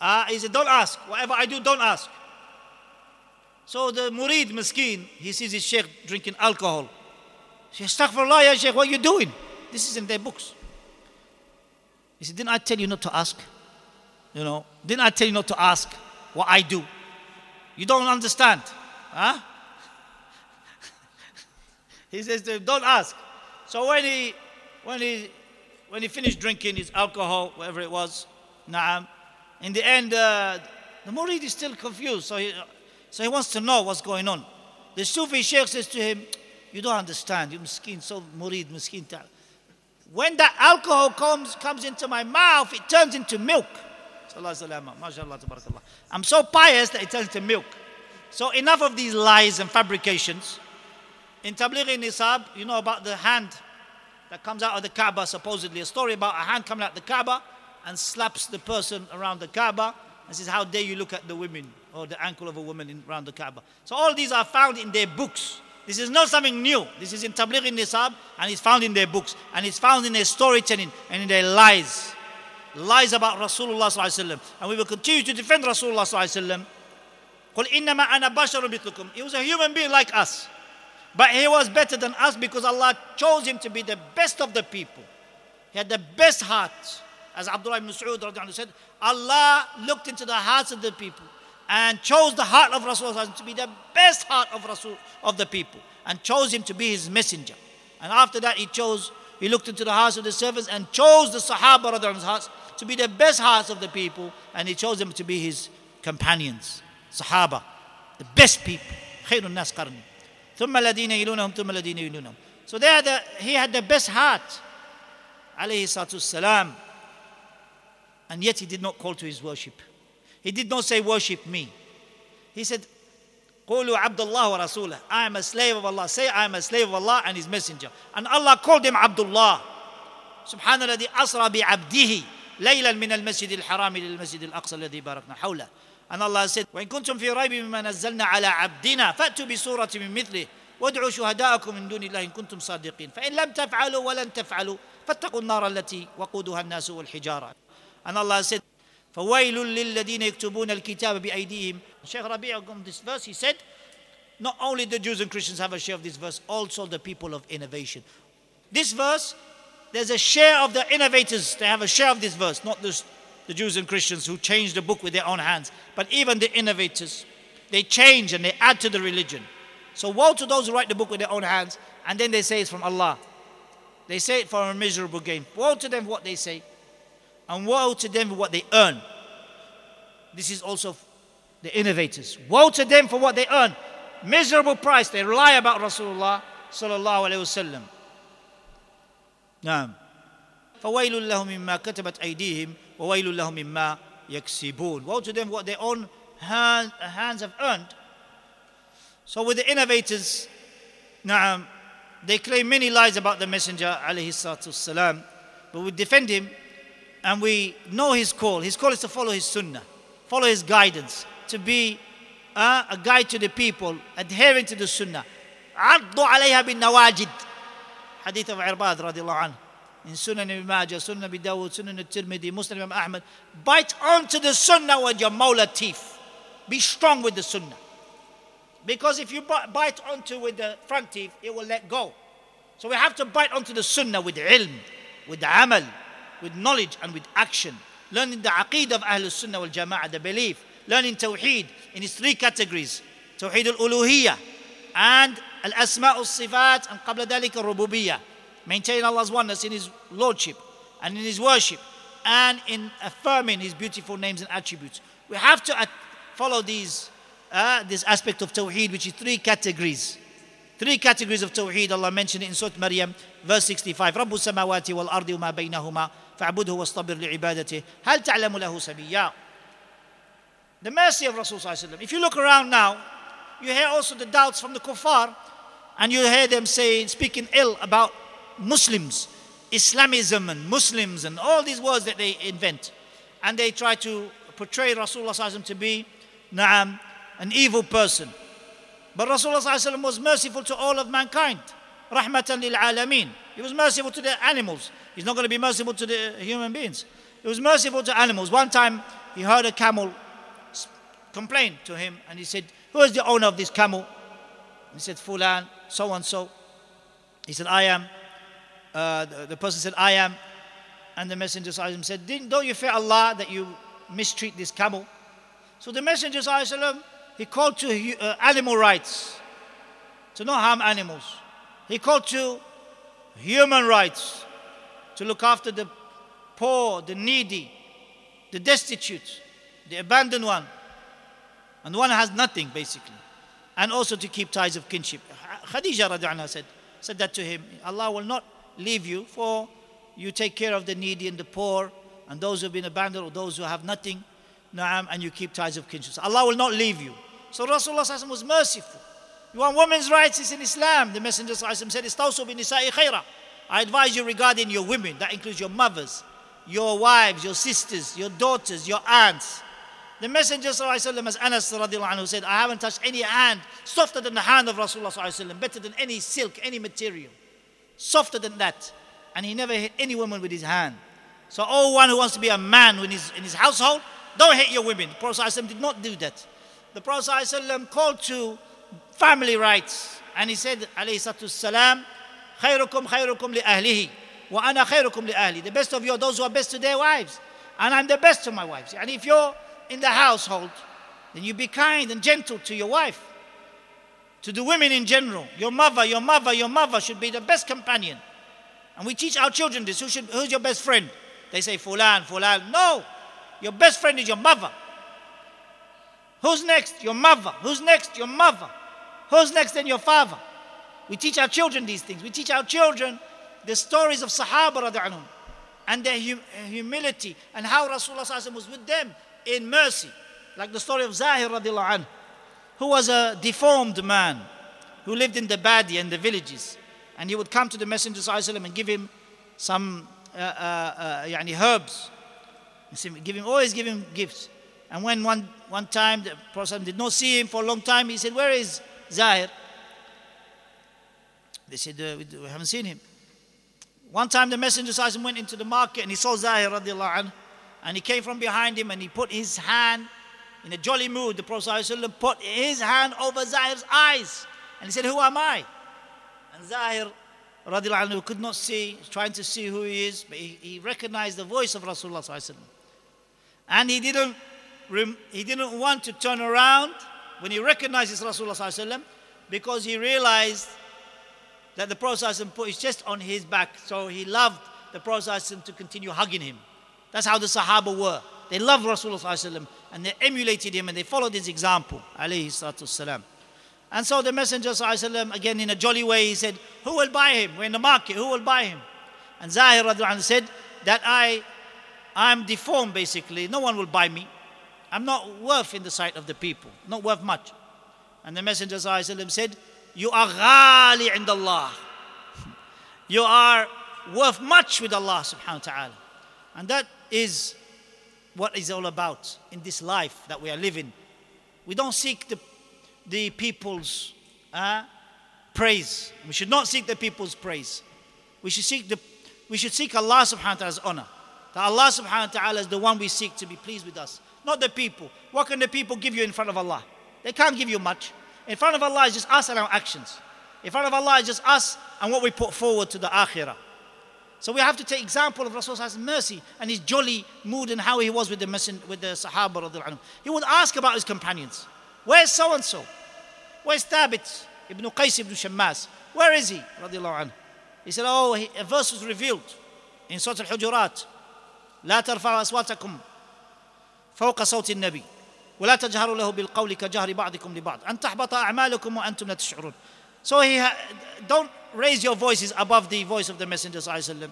Speaker 1: Uh, he said, Don't ask. Whatever I do, don't ask. So the murid, miskin, he sees his sheikh drinking alcohol. He says, Astaghfirullah, ya sheikh, what are you doing? This is in their books. He said, Didn't I tell you not to ask? You know, didn't I tell you not to ask what I do? You don't understand. Huh? he says Don't ask. So when he when he when he finished drinking his alcohol, whatever it was, na'am, in the end uh, the murid is still confused. So he, so he wants to know what's going on. The Sufi Sheikh says to him, You don't understand. You miskin, so murid, miskin. When that alcohol comes, comes into my mouth, it turns into milk. I'm so pious that it turns into milk. So enough of these lies and fabrications. In Tabligh Nisab, you know about the hand that comes out of the Kaaba, supposedly a story about a hand coming out of the Kaaba and slaps the person around the Kaaba and says, How dare you look at the women or the ankle of a woman in, around the Kaaba. So all these are found in their books. This is not something new. This is in Tabligh Nisab and it's found in their books and it's found in their storytelling and in their lies. Lies about Rasulullah and we will continue to defend Rasulullah قل إنما أنا بشر مثلكم. He was a human being like us. But he was better than us because Allah chose him to be the best of the people. He had the best heart. As Abdullah ibn Mas'ud said, Allah looked into the hearts of the people and chose the heart of Rasulullah to be the best heart of Rasul of the people and chose him to be his messenger. And after that he chose, he looked into the hearts of the servants and chose the Sahaba hearts to be the best hearts of the people and he chose them to be his companions, Sahaba, the best people, khairun nas qarni. ثم الذين يلونهم ثم الذين يلونهم So they had the, he had the best heart عليه الصلاة والسلام and yet he did not call to his worship. He did not say, Worship me. He said, قولوا عبد الله ورسوله I am a slave of Allah. Say I am a slave of Allah and His messenger. And Allah called him Abdullah. سبحان الذي أسرى بعبده ليلا من المسجد الحرام للمسجد الأقصى الذي باركنا حوله. And Allah said, وإن كنتم في ريب مما نزلنا على عبدنا فأتوا بسورة من مثله وادعوا شهداءكم من دون الله إن كنتم صادقين فإن لم تفعلوا ولن تفعلوا فاتقوا النار التي وقودها الناس والحجارة. And Allah said, فويل للذين يكتبون الكتاب بأيديهم Sheikh Rabi' on this verse he said not only the Jews and Christians have a share of this verse also the people of innovation this verse there's a share of the innovators they have a share of this verse not just the Jews and Christians who change the book with their own hands but even the innovators they change and they add to the religion so woe to those who write the book with their own hands and then they say it's from Allah they say it for a miserable gain woe to them what they say and woe to them for what they earn. This is also the innovators. Woe to them for what they earn. Miserable price. They lie about Rasulullah sallallahu alayhi wasallam. نعم فويل لهم مما كتبت أيديهم وويل لهم مما يكسبون Woe to them what their own hand, hands have earned. So with the innovators, نعم, they claim many lies about the Messenger عليه الصلاة والسلام, but we defend him and we know his call. His call is to follow his sunnah, follow his guidance, to be uh, a guide to the people, adhering to the sunnah. عضوا عليها بالنواجد حديث of Irbad رضي الله عنه in Sunan Ibn Majah, Sunan Abi Dawud, Sunan Al-Tirmidhi, Musnad Imam Ahmad, bite onto the sunnah with your molar teeth. Be strong with the sunnah. Because if you bite onto with the front teeth, it will let go. So we have to bite onto the sunnah with ilm, with amal, with knowledge and with action. Learning the aqeed of Ahlul Sunnah wal Jama'ah, the belief. Learning Tawheed in its three categories. Tawheed al-Uluhiyah and al-Asma' al-Sifat and qabla dhalika al-Rububiyyah Maintain Allah's oneness in His Lordship and in His worship and in affirming His beautiful names and attributes. We have to follow these, uh, this aspect of Tawheed, which is three categories. Three categories of Tawheed, Allah mentioned it in Surah Maryam, verse 65. رب السماوات والأرض وما بينهما فاعبده واصطبر لعبادته هل تعلم له سبيا The mercy of Rasulullah If you look around now, you hear also the doubts from the kuffar and you hear them saying, speaking ill about Muslims, Islamism and Muslims and all these words that they invent. And they try to portray Rasulullah to be na'am, an evil person. But Rasulullah was merciful to all of mankind. Rahmatan lil alameen. He was merciful to the animals. He's not going to be merciful to the human beings. He was merciful to animals. One time he heard a camel complain to him and he said, Who is the owner of this camel? He said, Fulan, so and so. He said, I am. Uh, the, the, person said, I am. And the messenger said, Don't you fear Allah that you mistreat this camel? So the messenger he called to uh, animal rights, to not harm animals. He called to human rights, to look after the poor, the needy, the destitute, the abandoned one, and one has nothing basically, and also to keep ties of kinship. Khadija said, said that to him Allah will not leave you, for you take care of the needy and the poor and those who have been abandoned or those who have nothing. Na'am, and you keep ties of kinship. So Allah will not leave you. So Rasulullah was merciful. You want women's rights, it's in Islam. The Messenger said, Istawsu bin nisa'i khaira. I advise you regarding your women. That includes your mothers, your wives, your sisters, your daughters, your aunts. The Messenger وسلم, as Anas anhu, said, I haven't touched any hand softer than the hand of Rasulullah, better than any silk, any material softer than that. And he never hit any woman with his hand. So, all one who wants to be a man in his, in his household, don't hit your women. The Prophet ﷺ did not do that. The Prophet ﷺ called to family rights. And he said, alayhi salatu salam, خيركم خيركم لأهله وأنا خيركم لأهلي. The best of you are those who are best to their wives. And I'm the best to my wives. And if you're in the household, then you be kind and gentle to your wife to the women in general. Your mother, your mother, your mother should be the best companion. And we teach our children this. Who should, who's your best friend? They say, Fulan, Fulan. No, your best friend is your mother. Who's next? Your mother. Who's next? Your mother. Who's next? Then your father. We teach our children these things. We teach our children the stories of Sahaba and their hum- uh, humility and how Rasulullah was with them in mercy. Like the story of Zahir radiallahu anhu who was a deformed man who lived in the Badi and the villages. And he would come to the Messenger وسلم, and give him some uh, uh, uh, herbs. Give him, always give him gifts. And when one, one time the Prophet did not see him for a long time, he said, Where is Zahir? They said, uh, We haven't seen him. One time the Messenger وسلم, went into the market and he saw Zahir radiallahu and he came from behind him and he put his hand in a jolly mood, the Prophet ﷺ put his hand over Zahir's eyes and he said, Who am I? And Zahir anhu, could not see, trying to see who he is, but he, he recognized the voice of Rasulullah. ﷺ. And he didn't, he didn't want to turn around when he recognizes Rasulullah ﷺ because he realized that the Prophet ﷺ put his chest on his back. So he loved the Prophet ﷺ to continue hugging him. That's how the Sahaba were. They loved Rasulullah and they emulated him and they followed his example. And so the Messenger again in a jolly way, he said, Who will buy him? We're in the market, who will buy him? And Zahir said that I I'm deformed basically. No one will buy me. I'm not worth in the sight of the people, not worth much. And the Messenger said, You are ghali in Allah. You are worth much with Allah subhanahu wa ta'ala. And that is what is all about in this life that we are living. We don't seek the, the people's uh, praise. We should not seek the people's praise. We should seek the we should seek Allah subhanahu wa ta'ala's honor. That Allah subhanahu wa ta'ala is the one we seek to be pleased with us, not the people. What can the people give you in front of Allah? They can't give you much. In front of Allah is just us and our actions. In front of Allah is just us and what we put forward to the akhirah. So we have to take example of Rasul's mercy and his jolly mood and how he was with the messenger, with the Sahaba. He would ask about his companions. Where's so and so? Where's Thabit ibn Qais ibn Shammas? Where is he? He said, Oh, a verse was revealed in Surah Al Hujurat. لا ترفعوا أصواتكم فوق صوت النبي ولا تجهروا له بالقول كجهر بعضكم لبعض أن تحبط أعمالكم وأنتم لا تشعرون So he ha- don't raise your voices above the voice of the Messenger وسلم,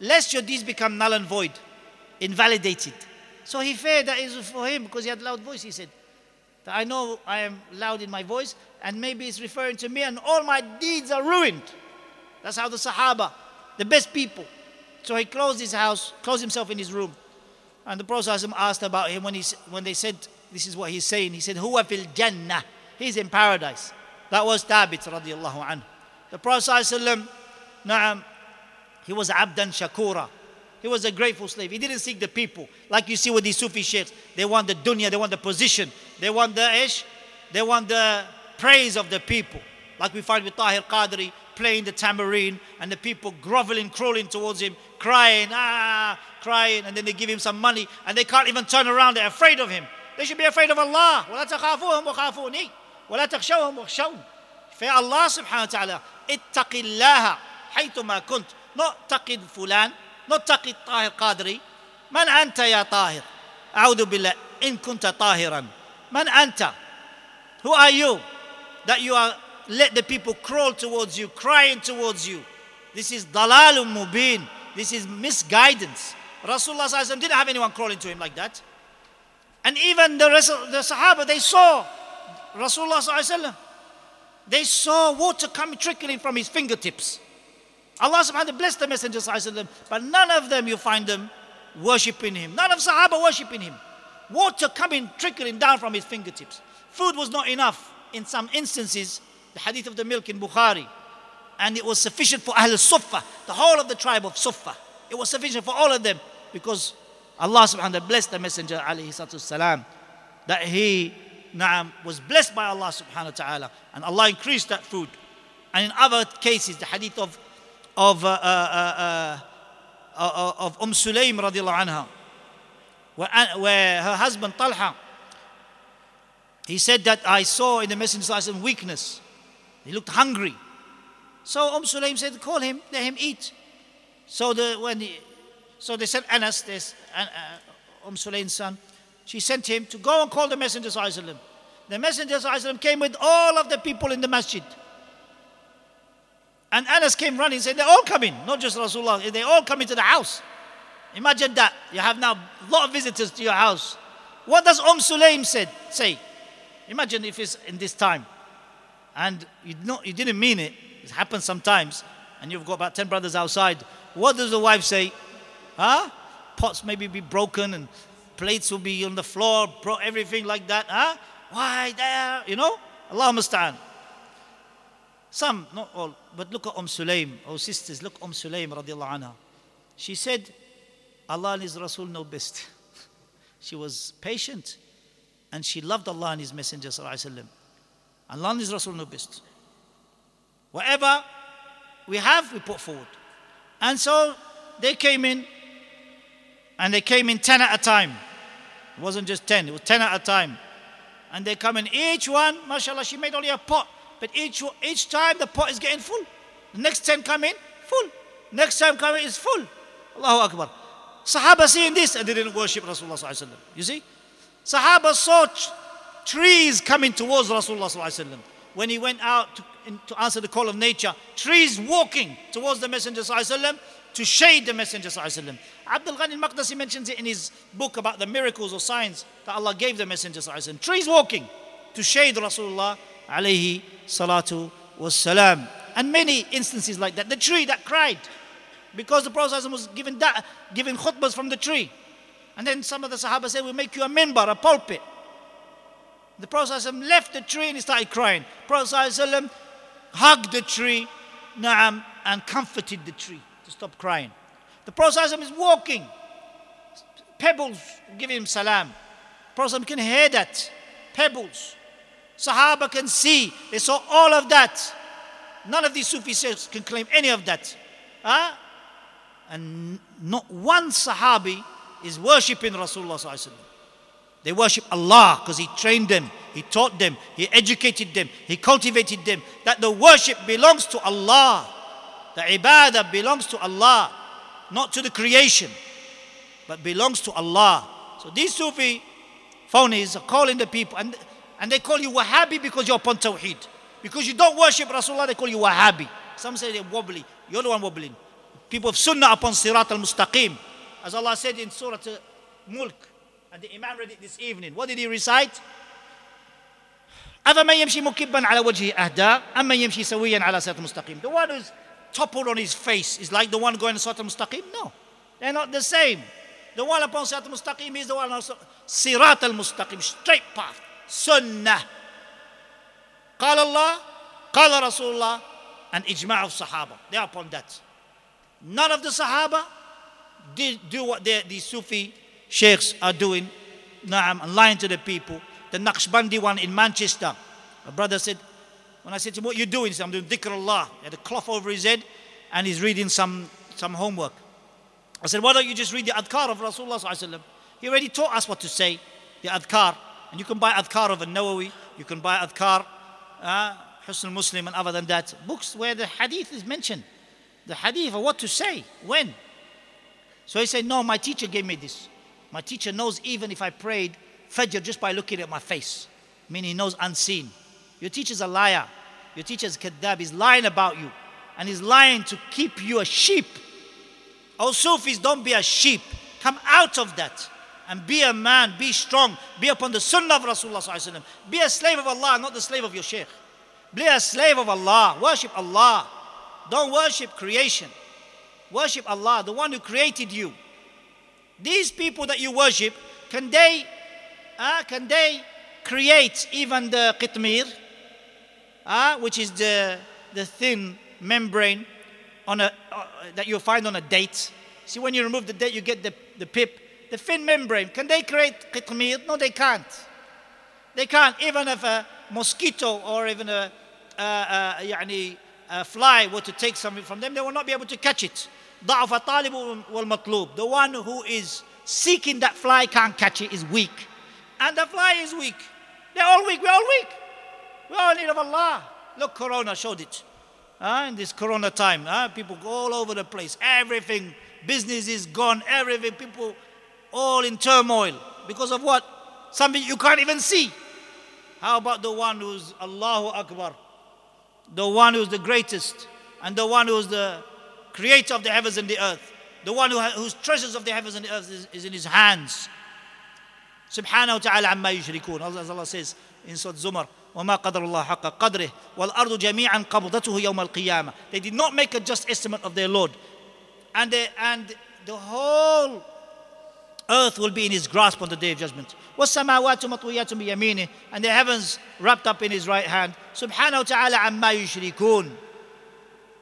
Speaker 1: lest your deeds become null and void, invalidated. So he feared that is for him because he had loud voice. He said, that I know I am loud in my voice, and maybe it's referring to me, and all my deeds are ruined. That's how the Sahaba, the best people. So he closed his house, closed himself in his room. And the Prophet asked about him when, he, when they said, This is what he's saying. He said, Huwa fil Jannah. He's in paradise. That was Thabit radiallahu anhu. The Prophet na'am, he was abdan shakura. He was a grateful slave. He didn't seek the people. Like you see with these Sufi sheikhs. They want the dunya, they want the position. They want the ish. They want the praise of the people. Like we find with Tahir Qadri playing the tambourine and the people groveling, crawling towards him, crying, ah, crying. And then they give him some money and they can't even turn around. They're afraid of him. They should be afraid of Allah. ولا تخشوهم واخشون في الله سبحانه وتعالى اتق الله حيثما كنت نعتقد فلان نعتقد طاهر قادري من أنت يا طاهر أعوذ بالله إن كنت طاهرا من أنت Who are you that you are let the people crawl towards you crying towards you This is dalalun mubin This is misguidance Rasulullah didn't have anyone crawling to him like that and even the rest the Sahaba they saw Rasulullah sallallahu they saw water coming trickling from his fingertips. Allah subhanahu wa ta'ala blessed the Messenger but none of them you find them worshipping him. None of Sahaba worshipping him. Water coming trickling down from his fingertips. Food was not enough in some instances. The hadith of the milk in Bukhari. And it was sufficient for Ahl Sufa, the whole of the tribe of Sufa. It was sufficient for all of them because Allah subhanahu wa ta'ala blessed the Messenger alayhi that he na'am, was blessed by Allah subhanahu wa ta'ala. And Allah increased that food. And in other cases, the hadith of, of, uh, uh, uh, uh, uh of Umm Sulaim radiallahu anha, where, where her husband Talha, he said that I saw in the Messenger weakness. He looked hungry. So Umm Sulaim said, call him, let him eat. So the, when he, so they said Anas, this, uh, Umm son, she sent him to go and call the Messenger. The Messenger came with all of the people in the masjid. And Anas came running and said, They're all coming, not just Rasulullah, they're all come into the house. Imagine that. You have now a lot of visitors to your house. What does Umm Sulaim said, say? Imagine if it's in this time. And you, know, you didn't mean it. It happens sometimes. And you've got about 10 brothers outside. What does the wife say? Huh? Pots maybe be broken and plates will be on the floor, bro, everything like that. Huh? Why there? You know? Allah musta'an. Some, not all, but look at Umm Sulaim, oh sisters, look Umm Sulaim radiallahu anha. She said, Allah and His Rasul know best. she was patient and she loved Allah and His Messenger sallallahu Allah and His Rasul know best. Whatever we have, we put forward. And so they came in and they came in 10 at a time. It wasn't just 10, it was 10 at a time. And they come in, each one, mashallah, she made only a pot. But each, each time the pot is getting full. The next 10 come in, full. Next time come in is full. Allahu Akbar. Sahaba seeing this and they didn't worship Rasulullah. You see? Sahaba saw trees coming towards Rasulullah when he went out to, in, to, answer the call of nature. Trees walking towards the Messenger to shade the Messenger. Abdul Ghani al-Maqdisi mentions it in his book about the miracles or signs that Allah gave the Messenger. Trees walking to shade Rasulullah alayhi salatu was salam. And many instances like that. The tree that cried because the Prophet was giving, that, giving khutbahs from the tree. And then some of the Sahaba said, We'll make you a minbar, a pulpit. The Prophet left the tree and he started crying. Prophet hugged the tree na'am, and comforted the tree to stop crying. The Prophet is walking. Pebbles give him salam. Prophet can hear that. Pebbles. Sahaba can see. They saw all of that. None of these Sufi sheikhs can claim any of that. Huh? And not one Sahabi is worshipping Rasulullah. They worship Allah because He trained them, He taught them, He educated them, He cultivated them. That the worship belongs to Allah. The ibadah belongs to Allah, not to the creation, but belongs to Allah. So these Sufi phonies are calling the people, and, and they call you Wahhabi because you're upon Tawheed. Because you don't worship Rasulullah, they call you Wahhabi. Some say they're wobbly. You're the one wobbling. People of Sunnah upon Sirat al Mustaqim. As Allah said in Surah Mulk, and the Imam read it this evening. What did he recite? أفمن يمشي مكبا على وجهه أهدى أما يمشي سويا على صراط مستقيم The one who's toppled on his face is like the one going to صراط مستقيم No, they're not the same. The one upon صراط مستقيم is the one on صراط المستقيم straight path سنة قال الله قال رسول الله and إجماع of Sahaba they are upon that none of the Sahaba did do what these Sufi sheikhs are doing, na'am, and lying to the people. The Naqshbandi one in Manchester. A brother said, when I said to him, what are you doing? He said, I'm doing dhikr Allah. He had a cloth over his head and he's reading some, some homework. I said, why don't you just read the adhkar of Rasulullah He already taught us what to say, the adhkar. And you can buy adhkar of a Nawawi, you can buy adhkar, uh, Husn Muslim and other than that. Books where the hadith is mentioned. The hadith of what to say, when. So he said, no, my teacher gave me this. My teacher knows even if I prayed Fajr just by looking at my face, meaning he knows unseen. Your teacher's a liar. Your teacher's kadab. He's lying about you. And he's lying to keep you a sheep. Oh, Sufis, don't be a sheep. Come out of that and be a man, be strong, be upon the sunnah of Rasulullah. Be a slave of Allah, not the slave of your sheikh. Be a slave of Allah. Worship Allah. Don't worship creation. Worship Allah, the one who created you. These people that you worship, can they, uh, can they create even the qitmir, uh, which is the, the thin membrane on a, uh, that you find on a date? See, when you remove the date, you get the, the pip. The thin membrane, can they create qitmir? No, they can't. They can't. Even if a mosquito or even a, uh, uh, a fly were to take something from them, they will not be able to catch it. ضعف الطالب والمطلوب. The one who is seeking that fly can't catch it is weak. And the fly is weak. They're all weak. We're all weak. We're all in need of Allah. Look, Corona showed it. Uh, in this Corona time, uh, people go all over the place. Everything, business is gone. Everything, people all in turmoil. Because of what? Something you can't even see. How about the one who's Allahu Akbar? The one who's the greatest and the one who's the creator of the heavens and the earth, the one who, whose treasures of the heavens and the earth is, is in his hands. Subhanahu wa ta'ala amma yushrikun. Allah says in Surah Zumar, وما قدر الله حق قدره والأرض جميعا قبضته يوم القيامة. They did not make a just estimate of their Lord. And, they, and the whole earth will be in his grasp on the day of judgment. والسماوات مطويات بيمينه and the heavens wrapped up in his right hand. سبحانه وتعالى عما يشركون.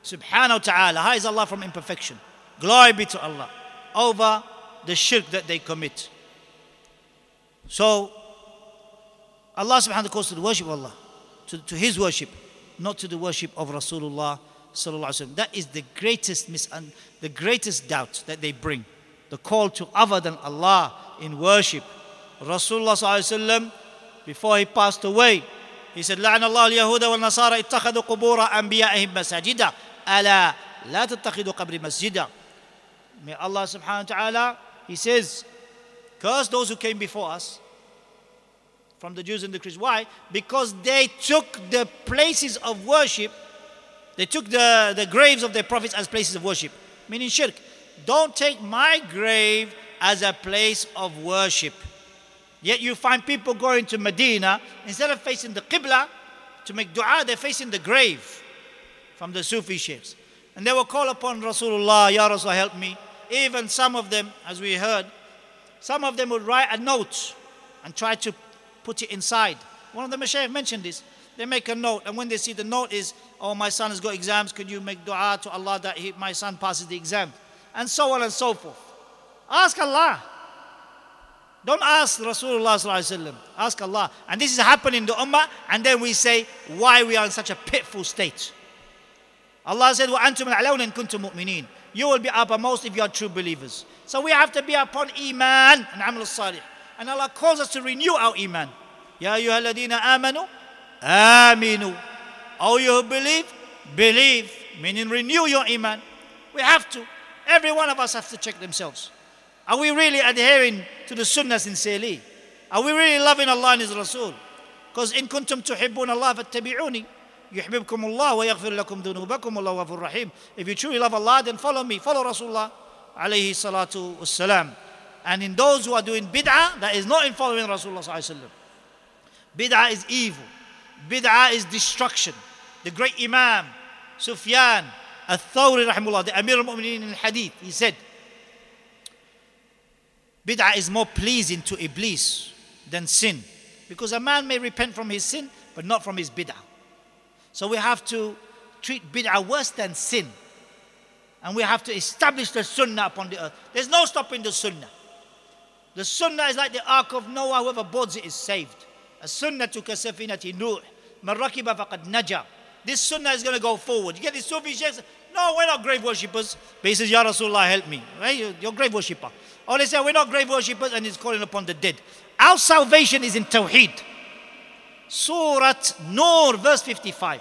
Speaker 1: Subhanahu wa ta'ala. How is Allah from imperfection? Glory be to Allah over the shirk that they commit. So, Allah subhanahu wa ta'ala calls to the worship of Allah, to, to His worship, not to the worship of Rasulullah sallallahu alaihi wasallam. That is the greatest mis- the greatest doubt that they bring. The call to other than Allah in worship. Rasulullah sallallahu alaihi wasallam, before he passed away, he said, لعن الله اليهود والنصارى اتخذوا قبور أنبيائهم مساجدا ألا لا تتخذوا قبر مسجدا May Allah subhanahu wa ta'ala, He says, curse those who came before us from the Jews and the Christians. Why? Because they took the places of worship, they took the, the graves of their prophets as places of worship, meaning shirk. Don't take my grave as a place of worship. Yet you find people going to Medina, instead of facing the Qibla to make dua, they're facing the grave from the Sufi sheikhs. And they will call upon Rasulullah, Ya Rasul, help me. Even some of them, as we heard, some of them would write a note and try to put it inside. One of the Mashaykh mentioned this. They make a note, and when they see the note is, oh, my son has got exams, could you make dua to Allah that he, my son passes the exam? And so on and so forth. Ask Allah. Don't ask Rasulullah. Ask Allah. And this is happening in the Ummah, and then we say why we are in such a pitful state. Allah said, "Well, antum kuntum. You will be uppermost if you are true believers. So we have to be upon Iman and Amal Salih. And Allah calls us to renew our Iman. Ya أيها الذين آمنوا آمنوا All you who believe, believe. Meaning renew your Iman. We have to. Every one of us have to check themselves. Are we really adhering to the Sunnah sincerely? Are we really loving Allah and His Rasul? Because in kuntum tuhibbun Allah fattabi'uni. يحببكم الله ويغفر لكم ذنوبكم والله غفور رحيم. If you truly love Allah, then follow me, follow Rasulullah alayhi salatu wassalam. and in those who are doing bid'ah, that is not in following Rasulullah Bid'ah is evil. Bid'ah is destruction. The great Imam, Sufyan, Al-Thawri rahimullah, the Amir al-Mu'mineen in Hadith, he said, Bid'ah is more pleasing to Iblis than sin. Because a man may repent from his sin, but not from his bid'ah. So we have to treat bid'ah worse than sin. And we have to establish the sunnah upon the earth. There's no stopping the sunnah. The sunnah is like the ark of Noah, whoever boards it is saved. A sunnah to kasafinati Nuh. Man rakiba faqad naja. This sunnah is going to go forward. You get these Sufi sheikhs, no, we're not grave worshippers. But he says, Ya Rasulullah, help me. Right? You're grave worshipper. Or they say, we're not grave worshippers and he's calling upon the dead. Our salvation is in Tawheed. Surah Nur, verse 55.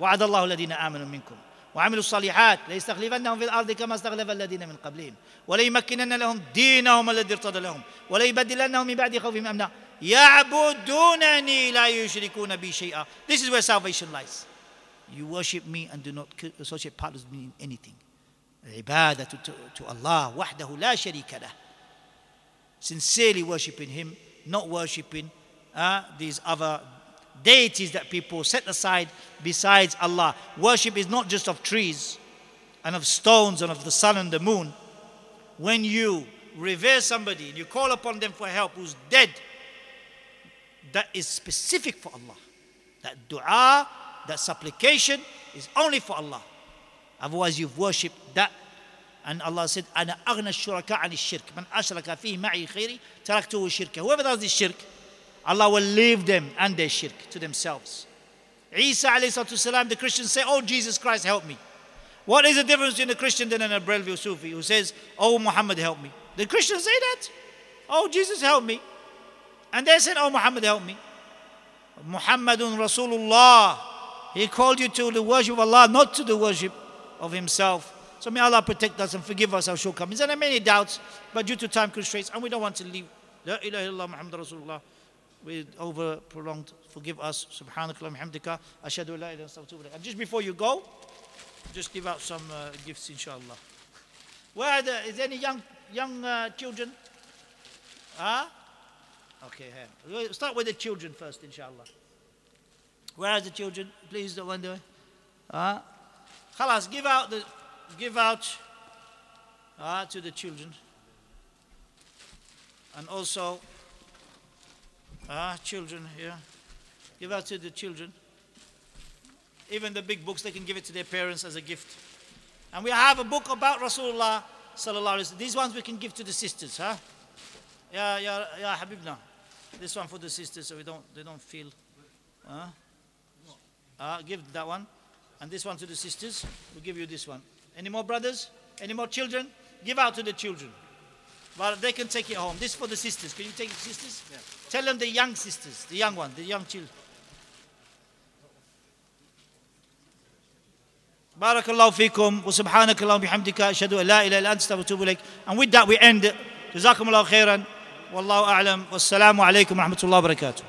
Speaker 1: وعد الله الذين آمنوا منكم وعملوا الصالحات ليستخلفنهم في الأرض كما استخلف الذين من قبلهم وليمكنن لهم دينهم الذي ارتضى لهم وليبدلنهم من بعد خوفهم أمنا يعبدونني لا يشركون بي شيئا This is where salvation lies. You worship me and do not associate partners with me in anything. العبادة to Allah وحده لا شريك له. Sincerely worshiping Him, not worshiping uh, these other deities that people set aside besides Allah. Worship is not just of trees and of stones and of the sun and the moon. When you revere somebody and you call upon them for help who's dead, that is specific for Allah. That dua, that supplication is only for Allah. Otherwise, you've worshipped that. And Allah said, أنا أغنى الشركاء عن الشرك من أشرك فيه معي خيري تركته شركه. Whoever does this shirk, Allah will leave them and their shirk to themselves. Isa alayhi the Christians say, Oh Jesus Christ, help me. What is the difference between a Christian and an Barelvi Sufi who says, Oh Muhammad, help me? The Christians say that. Oh Jesus, help me. And they said, Oh Muhammad, help me. Muhammadun Rasulullah. He called you to the worship of Allah, not to the worship of Himself. So may Allah protect us and forgive us our shortcomings. And there are many doubts, but due to time constraints, and we don't want to leave. La ilaha illallah Muhammad Rasulullah with over prolonged. Forgive us. Subhanakallah hamdika. And just before you go, just give out some uh, gifts, inshallah. Where there, is any young young uh, children? Huh? Okay, here. Start with the children first, inshallah. Where are the children? Please don't wonder. Huh? Khalas, give out the give out uh, to the children. And also Ah, children yeah. Give out to the children. Even the big books, they can give it to their parents as a gift. And we have a book about Rasulullah sallallahu alaihi These ones we can give to the sisters, huh? Yeah, yeah, yeah, Habibna. This one for the sisters, so we don't, they don't feel. Huh? Uh, give that one. And this one to the sisters. We'll give you this one. Any more brothers? Any more children? Give out to the children. But they can take it home. This is for the sisters. Can you take the sisters? Yeah. Tell them the young sisters, the young one, the young children. بارك الله فيكم وسبحانك اللهم بحمدك اشهد ان لا اله الا انت استغفرك واتوب اليك and with that we end جزاكم الله خيرا والله اعلم والسلام عليكم ورحمه الله وبركاته